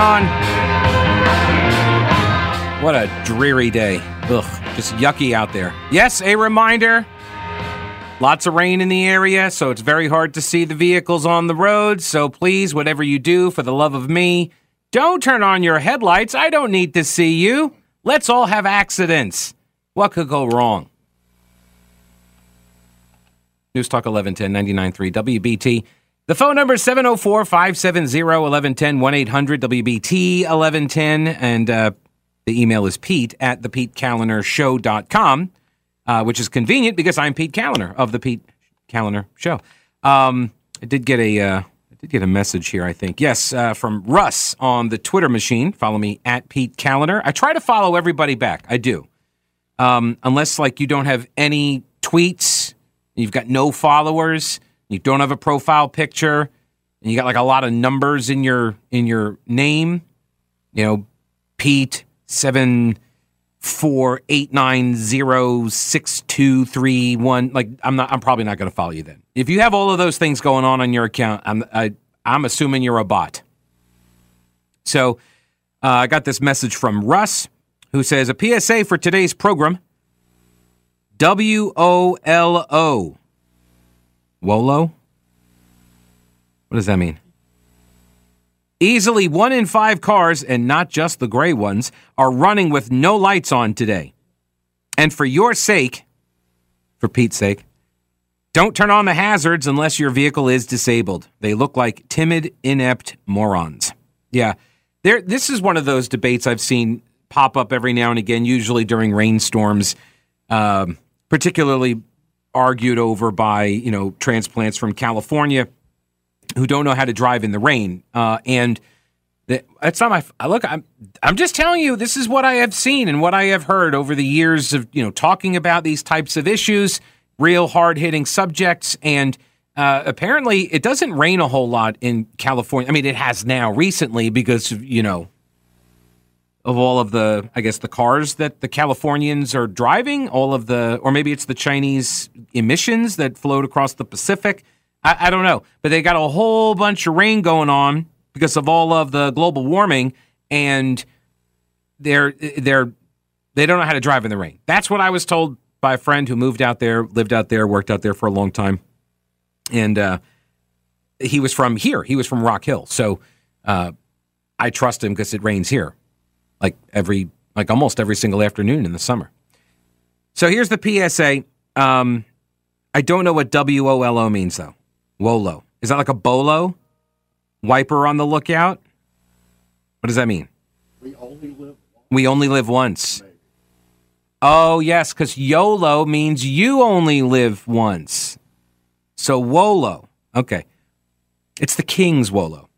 on? What a dreary day. Ugh, just yucky out there. Yes, a reminder. Lots of rain in the area, so it's very hard to see the vehicles on the road. So please, whatever you do, for the love of me, don't turn on your headlights. I don't need to see you. Let's all have accidents. What could go wrong? News Talk 1110 99.3 WBT. The phone number is 704 570 1110 1 800 WBT 1110. And uh, the email is Pete at the Pete Show.com, uh, which is convenient because I'm Pete Kaliner of the Pete Kaliner Show. Um, I did get a. Uh, I did get a message here, I think. Yes, uh, from Russ on the Twitter machine. Follow me at Pete Kaliner. I try to follow everybody back. I do. Um, unless, like, you don't have any tweets, you've got no followers, you don't have a profile picture, and you got like a lot of numbers in your in your name. You know, Pete seven four eight nine zero six two three one. Like I'm not. I'm probably not going to follow you then. If you have all of those things going on on your account, I'm I, I'm assuming you're a bot. So uh, I got this message from Russ, who says a PSA for today's program. W O L O. Wolo. What does that mean? Easily one in five cars, and not just the gray ones, are running with no lights on today. And for your sake, for Pete's sake, don't turn on the hazards unless your vehicle is disabled. They look like timid, inept morons. Yeah, there. This is one of those debates I've seen pop up every now and again, usually during rainstorms, um, particularly argued over by you know transplants from California who don't know how to drive in the rain. Uh, and that's not my look. I'm I'm just telling you this is what I have seen and what I have heard over the years of you know talking about these types of issues, real hard hitting subjects, and uh, apparently it doesn't rain a whole lot in California. I mean, it has now recently because you know of all of the I guess the cars that the Californians are driving, all of the or maybe it's the Chinese emissions that float across the Pacific. I, I don't know, but they got a whole bunch of rain going on because of all of the global warming, and they're they're they don't know how to drive in the rain. That's what I was told by a friend who moved out there, lived out there, worked out there for a long time, and uh, he was from here. He was from Rock Hill, so uh, I trust him because it rains here, like every like almost every single afternoon in the summer. So here's the PSA. Um, I don't know what W O L O means though. Wolo. Is that like a bolo? Wiper on the lookout? What does that mean? We only live once. We only live once. Oh, yes, because YOLO means you only live once. So WOLO. Okay. It's the King's WOLO.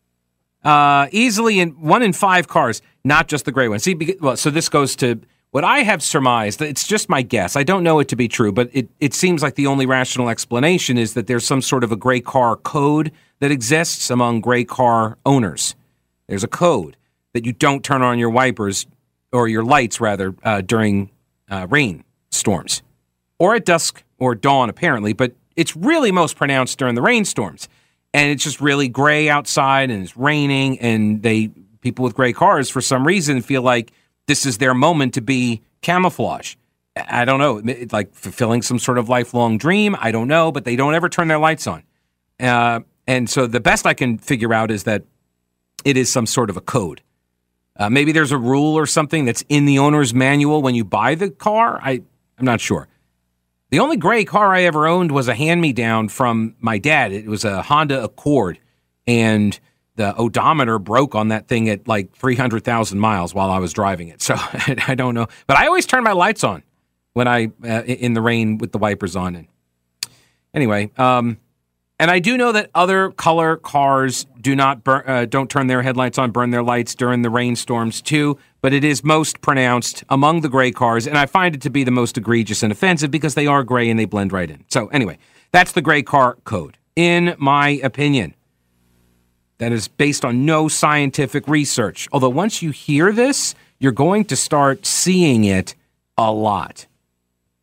Uh, easily in one in five cars, not just the gray one. See, well, so this goes to what I have surmised, it's just my guess. I don't know it to be true, but it, it seems like the only rational explanation is that there's some sort of a gray car code that exists among gray car owners. There's a code that you don't turn on your wipers or your lights, rather, uh, during uh, rain storms or at dusk or dawn, apparently, but it's really most pronounced during the rainstorms. And it's just really gray outside and it's raining, and they people with gray cars, for some reason, feel like this is their moment to be camouflage. I don't know, like fulfilling some sort of lifelong dream. I don't know, but they don't ever turn their lights on. Uh, and so the best I can figure out is that it is some sort of a code. Uh, maybe there's a rule or something that's in the owner's manual when you buy the car. I, I'm not sure. The only gray car I ever owned was a hand me down from my dad. It was a Honda Accord. And the odometer broke on that thing at like 300,000 miles while I was driving it. So I don't know. But I always turn my lights on when I, uh, in the rain with the wipers on. And anyway, um, and I do know that other color cars do not burn, uh, don't turn their headlights on, burn their lights during the rainstorms too. But it is most pronounced among the gray cars, and I find it to be the most egregious and offensive because they are gray and they blend right in. So anyway, that's the gray car code, in my opinion that is based on no scientific research. Although once you hear this, you're going to start seeing it a lot.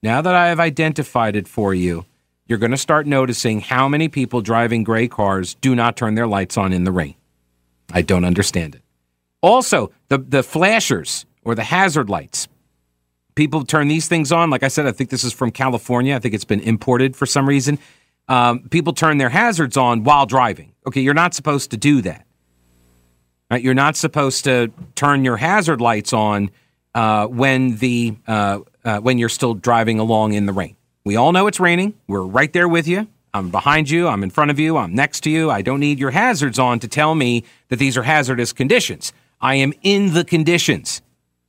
Now that I have identified it for you, you're going to start noticing how many people driving gray cars do not turn their lights on in the rain. I don't understand it. Also, the the flashers or the hazard lights. People turn these things on. Like I said, I think this is from California. I think it's been imported for some reason. Um, people turn their hazards on while driving. Okay, you're not supposed to do that. Right? You're not supposed to turn your hazard lights on uh, when the uh, uh, when you're still driving along in the rain. We all know it's raining. We're right there with you. I'm behind you. I'm in front of you. I'm next to you. I don't need your hazards on to tell me that these are hazardous conditions. I am in the conditions.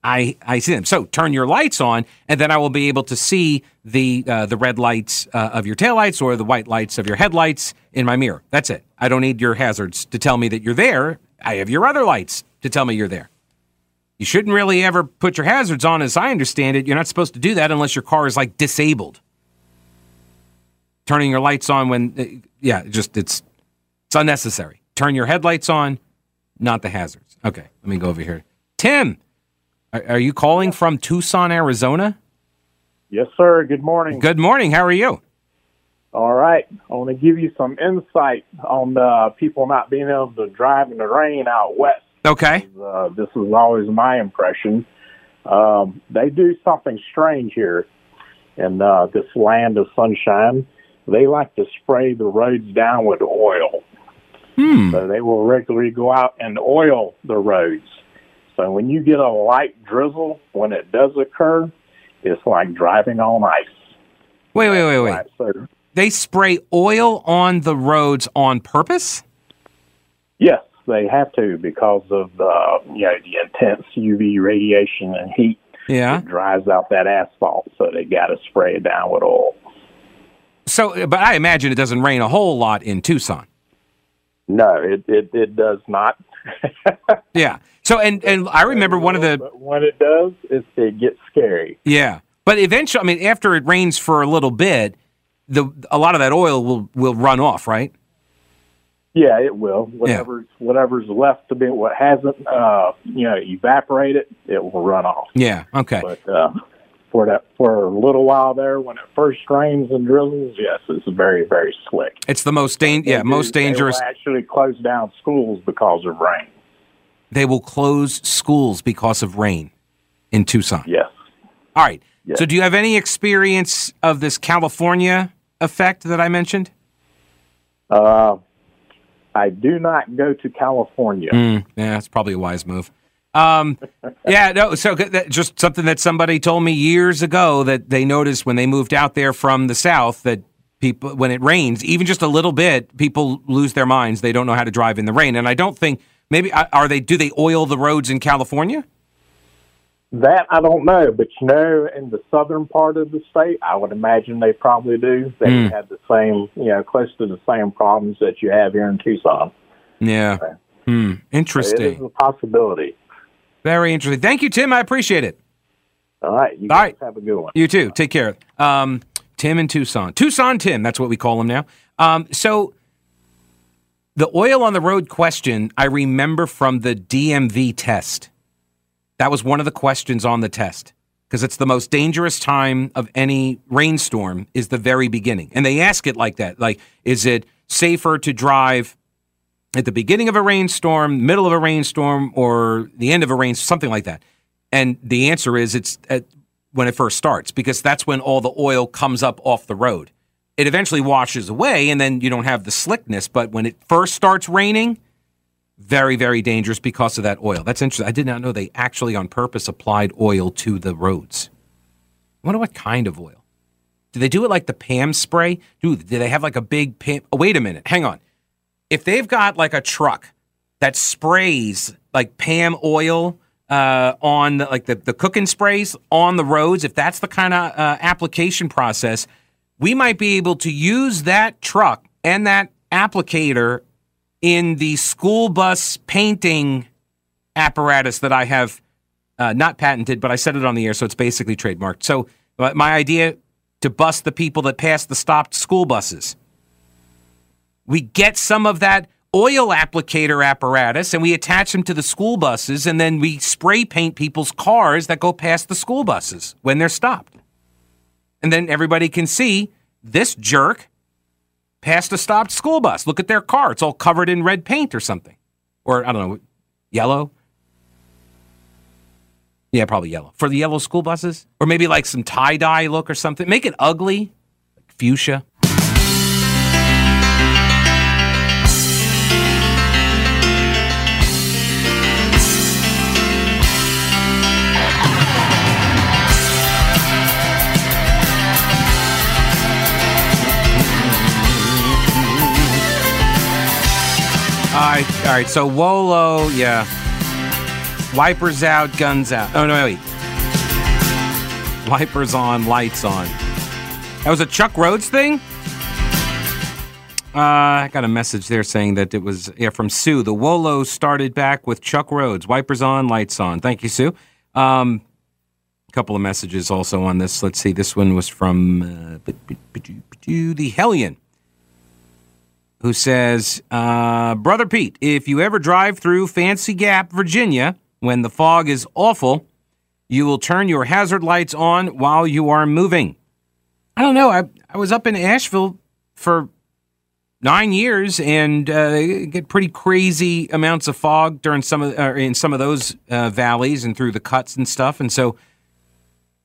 I, I see them. So turn your lights on, and then I will be able to see the uh, the red lights uh, of your taillights or the white lights of your headlights in my mirror. That's it. I don't need your hazards to tell me that you're there. I have your other lights to tell me you're there. You shouldn't really ever put your hazards on, as I understand it. You're not supposed to do that unless your car is like disabled. Turning your lights on when, uh, yeah, just it's it's unnecessary. Turn your headlights on, not the hazards. Okay, let me go over here. Tim. Are, are you calling from Tucson, Arizona? Yes, sir. Good morning. Good morning. How are you? All right. I want to give you some insight on uh, people not being able to drive in the rain out west. Okay. Uh, this is always my impression. Um, they do something strange here in uh, this land of sunshine. They like to spray the roads down with oil. Hmm. So they will regularly go out and oil the roads. So when you get a light drizzle, when it does occur, it's like driving on ice. Wait, wait, wait, wait. Right, so, They spray oil on the roads on purpose? yes, they have to because of uh, you know the intense UV radiation and heat. Yeah. It dries out that asphalt, so they got to spray it down with oil. So, but I imagine it doesn't rain a whole lot in Tucson. No, it it, it does not. Yeah. So, and and I remember one of the But when it does, it, it gets scary. yeah. But eventually, I mean, after it rains for a little bit, the a lot of that oil will will run off, right? Yeah, it will. Whatever's whatever's left to be what hasn't uh, you know evaporated, it will run off. Yeah. Okay. But uh, for that for a little while there, when it first rains and drizzles, yes, it's very very slick. It's the most dan- yeah most dangerous. They will actually close down schools because of rain. They will close schools because of rain in Tucson. Yes. All right. Yes. So, do you have any experience of this California effect that I mentioned? Uh, I do not go to California. Mm, yeah, that's probably a wise move. Um, yeah, no. So that, just something that somebody told me years ago that they noticed when they moved out there from the south that people, when it rains, even just a little bit, people lose their minds. They don't know how to drive in the rain, and I don't think maybe are they? Do they oil the roads in California? That I don't know, but you know, in the southern part of the state, I would imagine they probably do. They Mm. have the same, you know, close to the same problems that you have here in Tucson. Yeah. Hmm. Interesting. It is a possibility. Very interesting. Thank you, Tim. I appreciate it. All right, you All guys right. have a good one. You too. Take care. Um, Tim in Tucson. Tucson Tim, that's what we call him now. Um, so the oil on the road question, I remember from the DMV test. That was one of the questions on the test because it's the most dangerous time of any rainstorm is the very beginning. And they ask it like that. Like, is it safer to drive at the beginning of a rainstorm, middle of a rainstorm, or the end of a rain, something like that? And the answer is it's at, when it first starts because that's when all the oil comes up off the road. It eventually washes away and then you don't have the slickness. But when it first starts raining, very, very dangerous because of that oil. That's interesting. I did not know they actually on purpose applied oil to the roads. I wonder what kind of oil. Do they do it like the Pam spray? Do, do they have like a big Pam? Oh, wait a minute. Hang on. If they've got like a truck that sprays like Pam oil uh, on the, like the, the cooking sprays on the roads, if that's the kind of uh, application process, we might be able to use that truck and that applicator in the school bus painting apparatus that I have uh, not patented, but I said it on the air, so it's basically trademarked. So my idea to bust the people that pass the stopped school buses. We get some of that oil applicator apparatus and we attach them to the school buses, and then we spray paint people's cars that go past the school buses when they're stopped. And then everybody can see this jerk passed a stopped school bus. Look at their car. It's all covered in red paint or something. Or, I don't know, yellow. Yeah, probably yellow. For the yellow school buses? Or maybe like some tie dye look or something. Make it ugly, like fuchsia. Right, all right. So Wolo, yeah. Wipers out, guns out. Oh no, wait. Wipers on, lights on. That was a Chuck Rhodes thing. Uh, I got a message there saying that it was yeah from Sue. The Wolo started back with Chuck Rhodes. Wipers on, lights on. Thank you, Sue. Um, a couple of messages also on this. Let's see. This one was from uh, the Hellion who says, uh, Brother Pete, if you ever drive through Fancy Gap, Virginia, when the fog is awful, you will turn your hazard lights on while you are moving. I don't know. I, I was up in Asheville for nine years and uh, get pretty crazy amounts of fog during some of uh, in some of those uh, valleys and through the cuts and stuff. And so,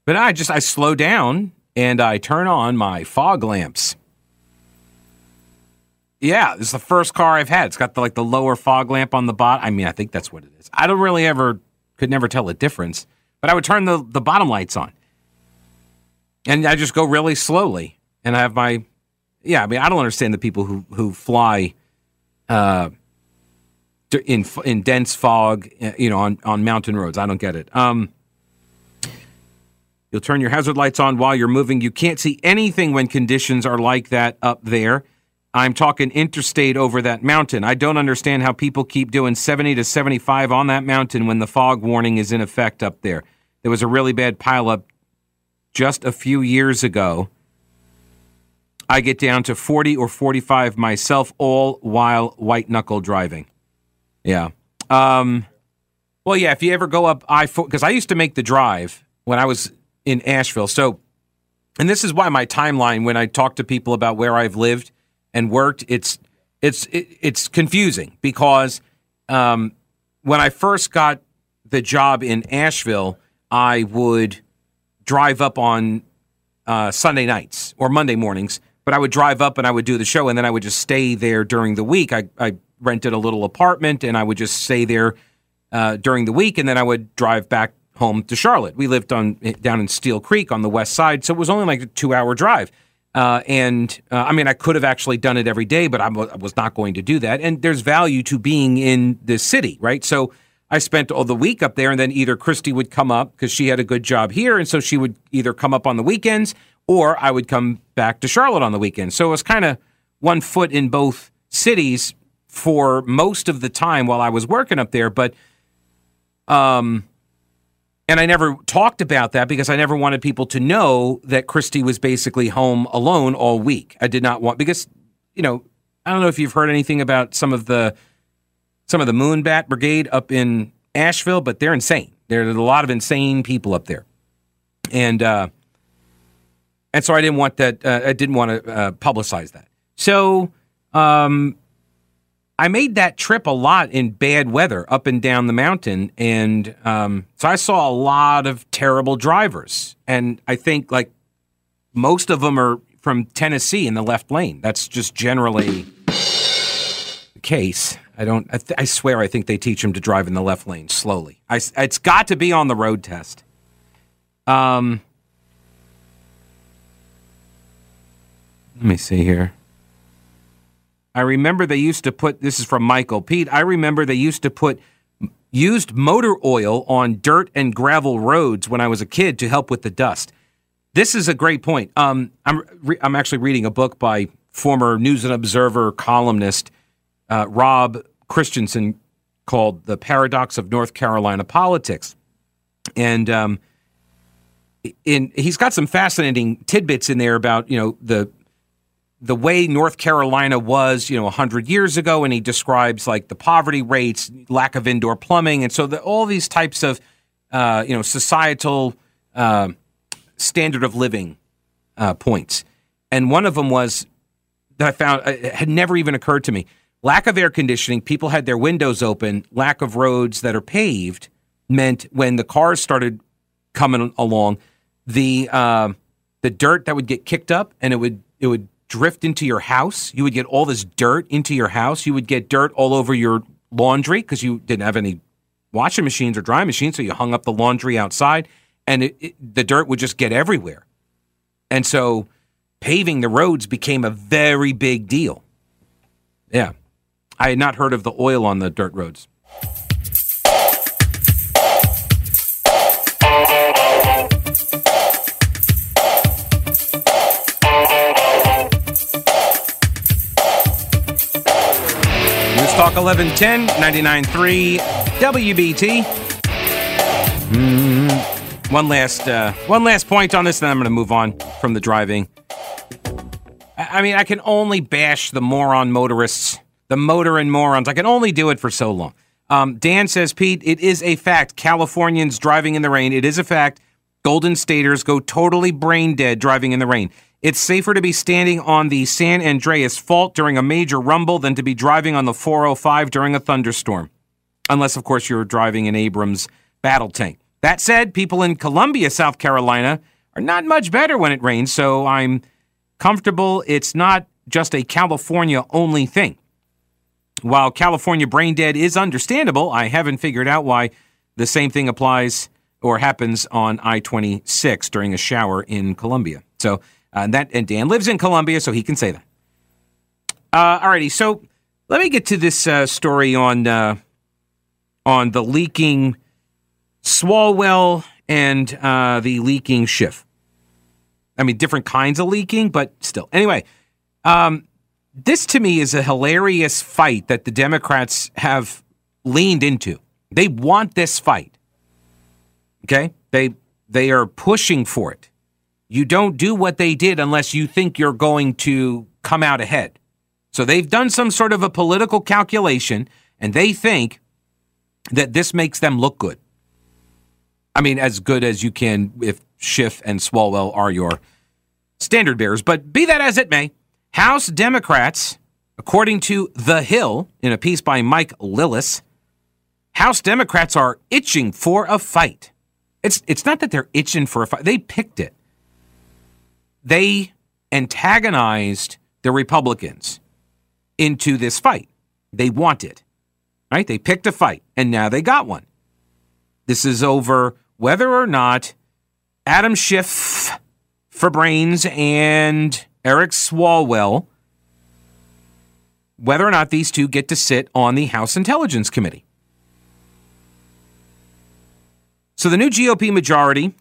but I just I slow down and I turn on my fog lamps. Yeah, it's the first car I've had. It's got the like the lower fog lamp on the bottom. I mean, I think that's what it is. I don't really ever could never tell a difference, but I would turn the the bottom lights on, and I just go really slowly, and I have my yeah. I mean, I don't understand the people who who fly, uh, in in dense fog, uh, you know, on on mountain roads. I don't get it. Um. You'll turn your hazard lights on while you're moving. You can't see anything when conditions are like that up there. I'm talking interstate over that mountain. I don't understand how people keep doing 70 to 75 on that mountain when the fog warning is in effect up there. There was a really bad pileup just a few years ago. I get down to 40 or 45 myself, all while white knuckle driving. Yeah. Um, well, yeah, if you ever go up I 4, because I used to make the drive when I was in Asheville. So, and this is why my timeline, when I talk to people about where I've lived, and worked, it's it's it's confusing because um, when I first got the job in Asheville, I would drive up on uh, Sunday nights or Monday mornings, but I would drive up and I would do the show, and then I would just stay there during the week. I, I rented a little apartment, and I would just stay there uh, during the week, and then I would drive back home to Charlotte. We lived on down in Steel Creek on the west side, so it was only like a two hour drive. Uh, and uh, I mean, I could have actually done it every day, but I was not going to do that. And there's value to being in the city, right? So I spent all the week up there, and then either Christy would come up because she had a good job here, and so she would either come up on the weekends, or I would come back to Charlotte on the weekends. So it was kind of one foot in both cities for most of the time while I was working up there. But um, and I never talked about that because I never wanted people to know that Christy was basically home alone all week. I did not want because you know I don't know if you've heard anything about some of the some of the Moonbat Brigade up in Asheville, but they're insane. There's a lot of insane people up there, and uh, and so I didn't want that. Uh, I didn't want to uh, publicize that. So um, I made that trip a lot in bad weather up and down the mountain. And um, so I saw a lot of terrible drivers. And I think like most of them are from Tennessee in the left lane. That's just generally the case. I don't, I, th- I swear, I think they teach them to drive in the left lane slowly. I, it's got to be on the road test. Um, let me see here. I remember they used to put this is from Michael Pete. I remember they used to put used motor oil on dirt and gravel roads when I was a kid to help with the dust. This is a great point. Um, I'm re- I'm actually reading a book by former News and Observer columnist uh, Rob Christensen called "The Paradox of North Carolina Politics," and um, in he's got some fascinating tidbits in there about you know the the way North Carolina was, you know, 100 years ago, and he describes like the poverty rates, lack of indoor plumbing, and so the, all these types of, uh, you know, societal uh, standard of living uh, points. And one of them was that I found uh, had never even occurred to me: lack of air conditioning. People had their windows open. Lack of roads that are paved. meant when the cars started coming along, the uh, the dirt that would get kicked up and it would it would drift into your house. You would get all this dirt into your house. You would get dirt all over your laundry because you didn't have any washing machines or drying machines, so you hung up the laundry outside, and it, it, the dirt would just get everywhere. And so paving the roads became a very big deal. Yeah. I had not heard of the oil on the dirt roads. Talk 1110, 99.3 WBT. Mm, one last uh, one last point on this, then I'm going to move on from the driving. I, I mean, I can only bash the moron motorists, the motor and morons. I can only do it for so long. Um, Dan says, Pete, it is a fact. Californians driving in the rain. It is a fact. Golden Staters go totally brain dead driving in the rain. It's safer to be standing on the San Andreas fault during a major rumble than to be driving on the 405 during a thunderstorm. Unless, of course, you're driving an Abrams battle tank. That said, people in Columbia, South Carolina, are not much better when it rains, so I'm comfortable it's not just a California only thing. While California brain dead is understandable, I haven't figured out why the same thing applies or happens on I 26 during a shower in Columbia. So, uh, that and Dan lives in Columbia, so he can say that. Uh, alrighty, so let me get to this uh, story on uh, on the leaking Swalwell and uh, the leaking Schiff. I mean, different kinds of leaking, but still. Anyway, um, this to me is a hilarious fight that the Democrats have leaned into. They want this fight. Okay, they they are pushing for it. You don't do what they did unless you think you're going to come out ahead. So they've done some sort of a political calculation, and they think that this makes them look good. I mean, as good as you can if Schiff and Swalwell are your standard bearers. But be that as it may, House Democrats, according to The Hill, in a piece by Mike Lillis, House Democrats are itching for a fight. It's, it's not that they're itching for a fight, they picked it. They antagonized the Republicans into this fight. They want it, right? They picked a fight, and now they got one. This is over whether or not Adam Schiff for brains and Eric Swalwell, whether or not these two get to sit on the House Intelligence Committee. So the new GOP majority,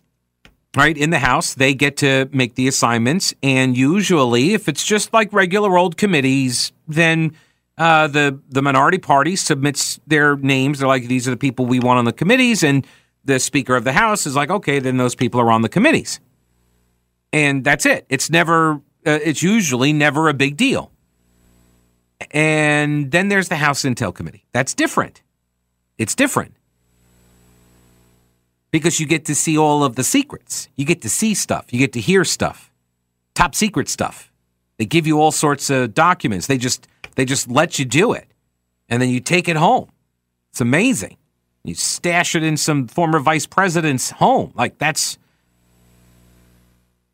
right, in the House, they get to make the assignments. And usually, if it's just like regular old committees, then uh, the the minority party submits their names. They're like, these are the people we want on the committees, and the Speaker of the House is like, okay, then those people are on the committees, and that's it. It's never, uh, it's usually never a big deal. And then there's the House Intel Committee. That's different. It's different because you get to see all of the secrets. You get to see stuff. You get to hear stuff, top secret stuff. They give you all sorts of documents. They just they just let you do it, and then you take it home. It's amazing. You stash it in some former vice president's home. Like that's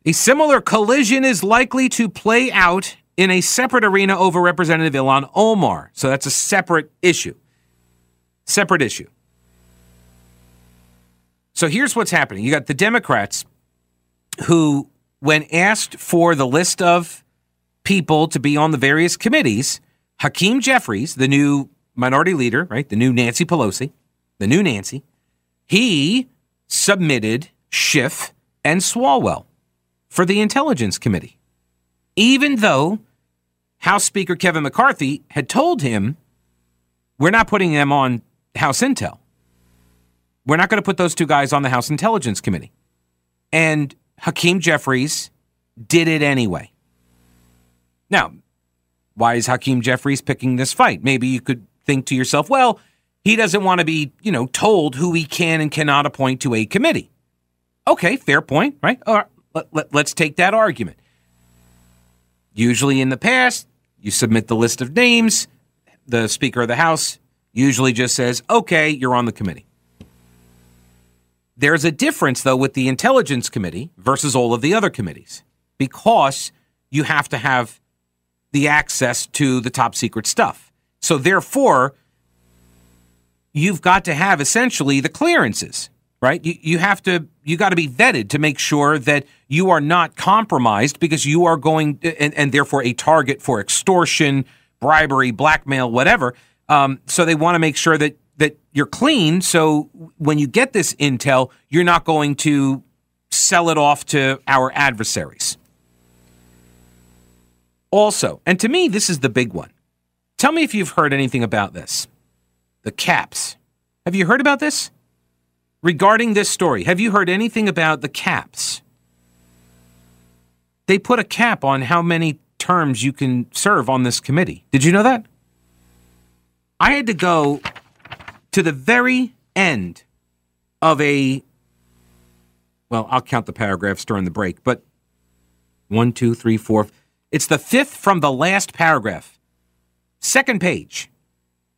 a similar collision is likely to play out in a separate arena over Representative Ilhan Omar. So that's a separate issue. Separate issue. So here's what's happening. You got the Democrats who, when asked for the list of people to be on the various committees, Hakeem Jeffries, the new minority leader, right, the new Nancy Pelosi, the new Nancy, he submitted Schiff and Swalwell for the Intelligence Committee, even though House Speaker Kevin McCarthy had told him, we're not putting them on House Intel. We're not going to put those two guys on the House Intelligence Committee. And Hakeem Jeffries did it anyway. Now, why is Hakeem Jeffries picking this fight? Maybe you could think to yourself, well, he doesn't want to be, you know, told who he can and cannot appoint to a committee. Okay, fair point, right? All right, let, let, let's take that argument. Usually in the past, you submit the list of names, the Speaker of the House usually just says, okay, you're on the committee. There's a difference, though, with the Intelligence Committee versus all of the other committees because you have to have the access to the top secret stuff. So, therefore, you've got to have essentially the clearances, right? You, you have to, you got to be vetted to make sure that you are not compromised because you are going, and, and therefore a target for extortion, bribery, blackmail, whatever. Um, so they want to make sure that that you're clean. So when you get this intel, you're not going to sell it off to our adversaries. Also, and to me, this is the big one. Tell me if you've heard anything about this. The caps. Have you heard about this? Regarding this story, have you heard anything about the caps? They put a cap on how many terms you can serve on this committee. Did you know that? I had to go to the very end of a well, I'll count the paragraphs during the break, but one, two, three, four. It's the fifth from the last paragraph, second page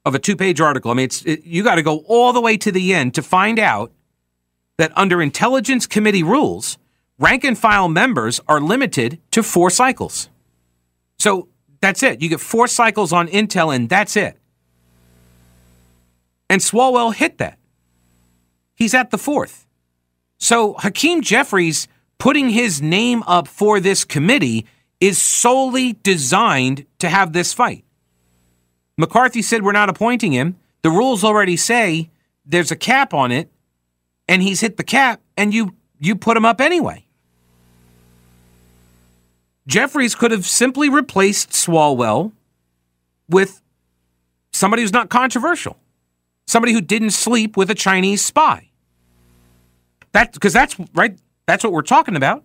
of a two-page article. I mean, it's it, you got to go all the way to the end to find out that under Intelligence Committee rules, rank and file members are limited to four cycles. So that's it. You get four cycles on Intel, and that's it. And Swalwell hit that. He's at the fourth. So Hakeem Jeffries putting his name up for this committee is solely designed to have this fight. McCarthy said we're not appointing him. The rules already say there's a cap on it, and he's hit the cap, and you you put him up anyway. Jeffries could have simply replaced Swalwell with somebody who's not controversial somebody who didn't sleep with a Chinese spy. That because that's right. That's what we're talking about.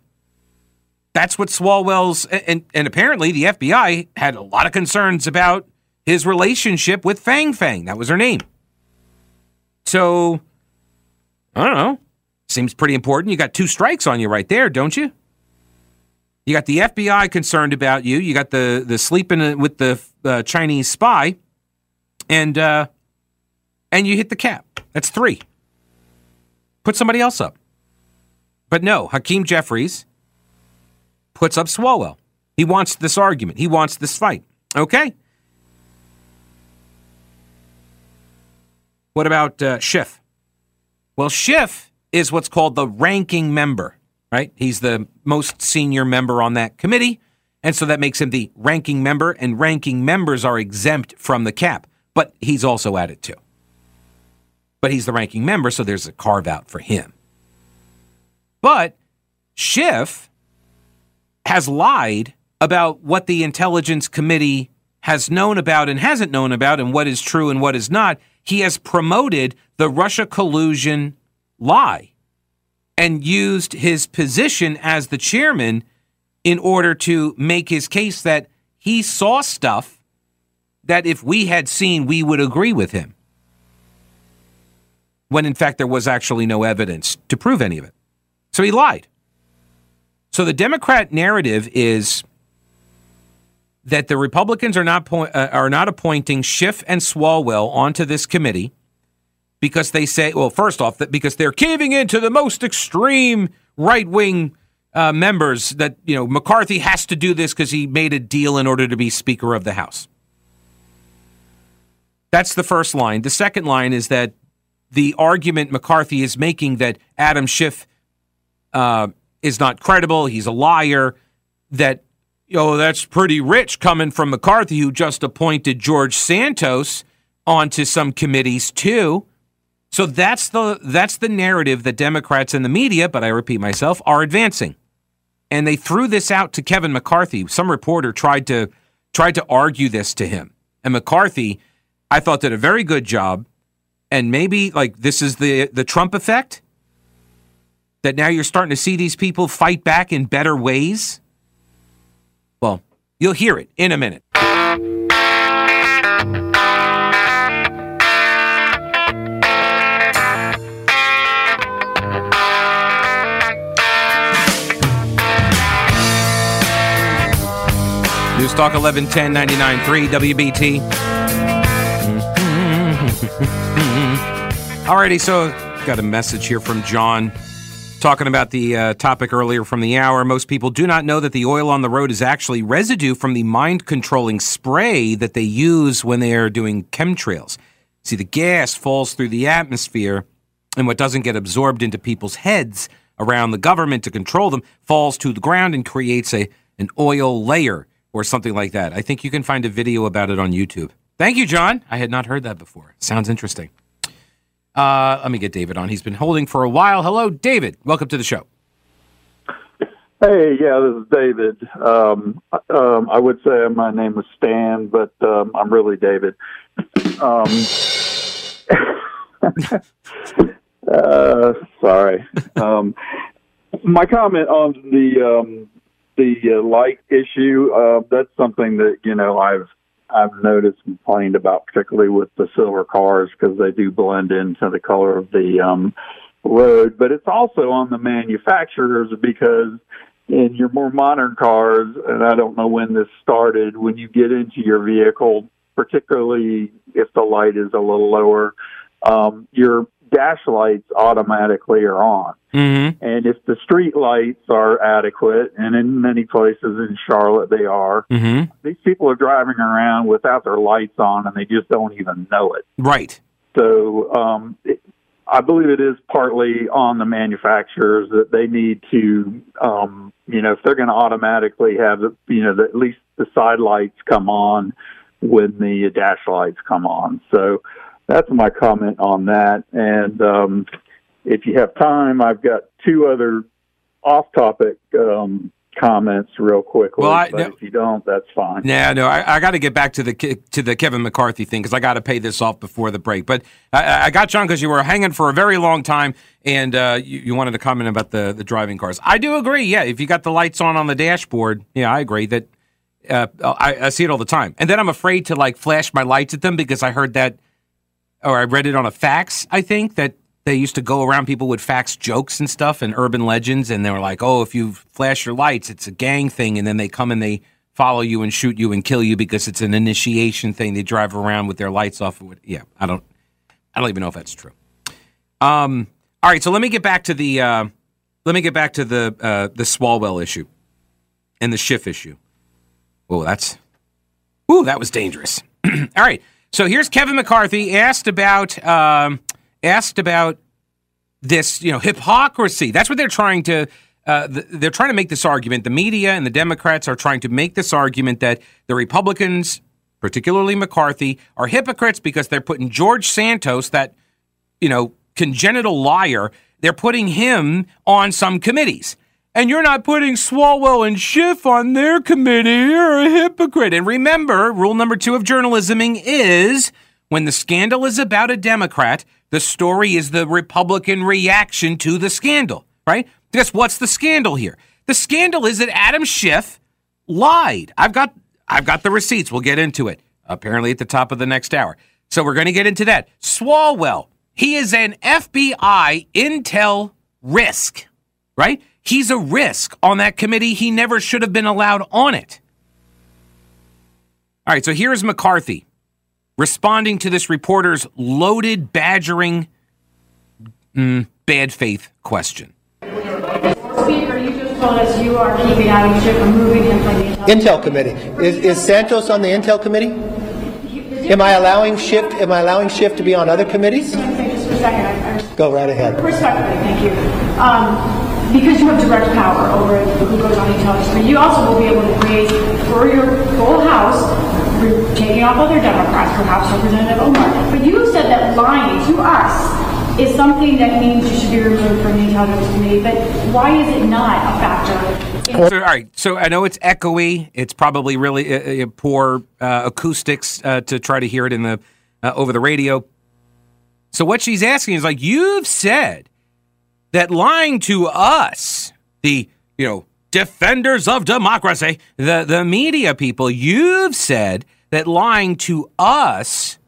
That's what Swalwell's and and apparently the FBI had a lot of concerns about his relationship with Fang Fang. That was her name. So I don't know. Seems pretty important. You got two strikes on you right there, don't you? You got the FBI concerned about you. You got the the sleeping with the uh, Chinese spy, and uh, and you hit the cap. That's three. Put somebody else up. But no, Hakeem Jeffries puts up Swalwell. He wants this argument. He wants this fight. Okay. What about uh, Schiff? Well, Schiff is what's called the ranking member, right? He's the most senior member on that committee. And so that makes him the ranking member, and ranking members are exempt from the cap. But he's also at it too but he's the ranking member, so there's a carve out for him. But Schiff has lied about what the Intelligence Committee has known about and hasn't known about, and what is true and what is not. He has promoted the Russia collusion lie and used his position as the chairman in order to make his case that he saw stuff that if we had seen, we would agree with him when in fact there was actually no evidence to prove any of it. So he lied. So the Democrat narrative is that the Republicans are not uh, are not appointing Schiff and Swalwell onto this committee because they say, well, first off, that because they're caving into the most extreme right wing uh, members that you know McCarthy has to do this because he made a deal in order to be Speaker of the House. That's the first line. The second line is that the argument McCarthy is making that Adam Schiff uh, is not credible, he's a liar, that, oh, that's pretty rich coming from McCarthy, who just appointed George Santos onto some committees too. So that's the that's the narrative that Democrats and the media, but I repeat myself, are advancing. And they threw this out to Kevin McCarthy. Some reporter tried to tried to argue this to him. And McCarthy, I thought did a very good job and maybe like this is the the Trump effect that now you're starting to see these people fight back in better ways. Well, you'll hear it in a minute. News Talk 1110 99.3 WBT. Alrighty, so got a message here from John talking about the uh, topic earlier from the hour. Most people do not know that the oil on the road is actually residue from the mind controlling spray that they use when they are doing chemtrails. See, the gas falls through the atmosphere, and what doesn't get absorbed into people's heads around the government to control them falls to the ground and creates a an oil layer or something like that. I think you can find a video about it on YouTube. Thank you, John. I had not heard that before. Sounds interesting. Uh, let me get David on. He's been holding for a while. Hello, David. Welcome to the show. Hey, yeah, this is David. Um, um, I would say my name is Stan, but um, I'm really David. Um, uh, sorry. Um, my comment on the um, the uh, light issue. Uh, that's something that you know I've I've noticed complained about, particularly with the silver cars, because they do blend into the color of the um, road. But it's also on the manufacturers because in your more modern cars, and I don't know when this started, when you get into your vehicle, particularly if the light is a little lower, um, your dash lights automatically are on. Mm-hmm. And if the street lights are adequate, and in many places in Charlotte they are, Mm-hmm. these people are driving around without their lights on and they just don't even know it. Right. So um, it, I believe it is partly on the manufacturers that they need to, um, you know, if they're going to automatically have, you know, the, at least the side lights come on when the dash lights come on. So that's my comment on that. And um, if you have time, I've got two other off-topic um, comments real quickly. Well, I- but no- if you don't, that's fine. Yeah, no, I, I got to get back to the to the Kevin McCarthy thing because I got to pay this off before the break. But I, I got John because you were hanging for a very long time, and uh, you, you wanted to comment about the the driving cars. I do agree. Yeah, if you got the lights on on the dashboard, yeah, I agree that. Uh, I, I see it all the time, and then I'm afraid to like flash my lights at them because I heard that, or I read it on a fax. I think that they used to go around people would fax jokes and stuff and urban legends, and they were like, "Oh, if you flash your lights, it's a gang thing," and then they come and they follow you and shoot you and kill you because it's an initiation thing. They drive around with their lights off. Yeah, I don't, I don't even know if that's true. Um, all right, so let me get back to the, uh, let me get back to the uh, the Swalwell issue and the Schiff issue. Oh, that's, ooh, that was dangerous. all right, so here's Kevin McCarthy asked about um, asked about this, you know, hypocrisy. That's what they're trying to. Uh, th- they're trying to make this argument. The media and the Democrats are trying to make this argument that the Republicans, particularly McCarthy, are hypocrites because they're putting George Santos, that you know congenital liar, they're putting him on some committees. And you're not putting Swalwell and Schiff on their committee. You're a hypocrite. And remember, rule number two of journalisming is when the scandal is about a Democrat, the story is the Republican reaction to the scandal, right? Guess what's the scandal here? The scandal is that Adam Schiff lied. I've got I've got the receipts. We'll get into it. Apparently at the top of the next hour. So we're going to get into that. Swalwell, he is an FBI intel risk, right? He's a risk on that committee. He never should have been allowed on it. All right, so here's McCarthy responding to this reporter's loaded, badgering, mm, bad faith question. Speaker, you just told us you are keeping Adam from moving him from the Intel Committee. Is, is Santos on the Intel Committee? Am I allowing Schiff, am I allowing Schiff to be on other committees? Just for a second, I- I- Go right ahead. respectfully, thank you. Um, because you have direct power over who goes on the intelligence committee, you also will be able to raise for your full House, taking off other Democrats, perhaps Representative Omar. But you have said that lying to us is something that means you should be removed from the intelligence committee. But why is it not a factor? So, all right. So I know it's echoey. It's probably really uh, uh, poor uh, acoustics uh, to try to hear it in the uh, over the radio. So what she's asking is like you've said that lying to us, the you know defenders of democracy, the the media people, you've said that lying to us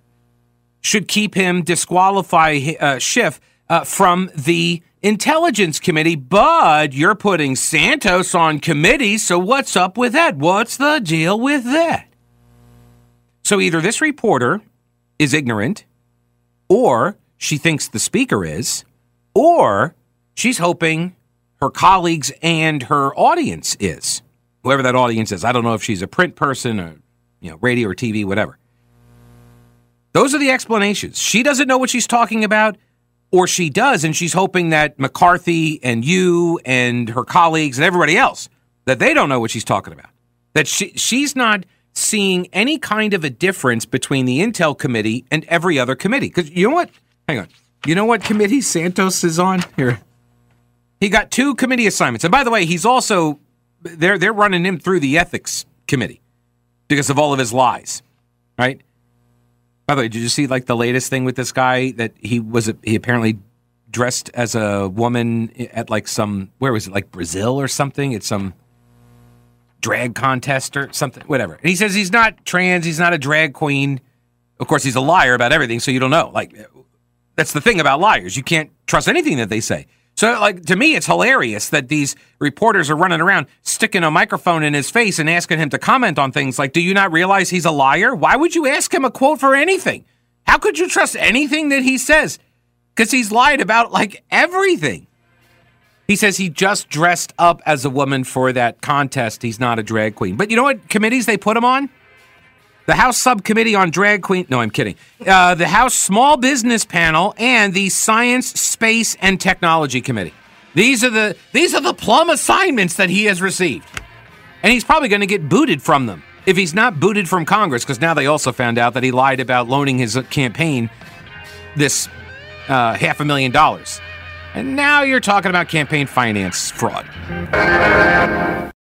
should keep him disqualify uh, Schiff uh, from the intelligence committee, but you're putting Santos on committees. So what's up with that? What's the deal with that? So either this reporter is ignorant, or she thinks the speaker is, or she's hoping her colleagues and her audience is whoever that audience is. I don't know if she's a print person or you know radio or TV, whatever. Those are the explanations. She doesn't know what she's talking about, or she does, and she's hoping that McCarthy and you and her colleagues and everybody else that they don't know what she's talking about. That she she's not seeing any kind of a difference between the Intel committee and every other committee. Because you know what? Hang on. You know what committee Santos is on here? He got two committee assignments, and by the way, he's also they're they're running him through the ethics committee because of all of his lies, right? By the way, did you see like the latest thing with this guy that he was he apparently dressed as a woman at like some where was it like Brazil or something? It's some drag contest or something, whatever. And he says he's not trans, he's not a drag queen. Of course, he's a liar about everything, so you don't know. Like that's the thing about liars; you can't trust anything that they say. So, like to me, it's hilarious that these reporters are running around sticking a microphone in his face and asking him to comment on things like, "Do you not realize he's a liar? Why would you ask him a quote for anything? How could you trust anything that he says? Because he's lied about like everything." He says he just dressed up as a woman for that contest. He's not a drag queen. But you know what committees they put him on? The House Subcommittee on Drag Queen. No, I'm kidding. Uh, the House Small Business Panel and the Science, Space, and Technology Committee. These are the these are the plum assignments that he has received, and he's probably going to get booted from them if he's not booted from Congress. Because now they also found out that he lied about loaning his campaign this uh, half a million dollars, and now you're talking about campaign finance fraud.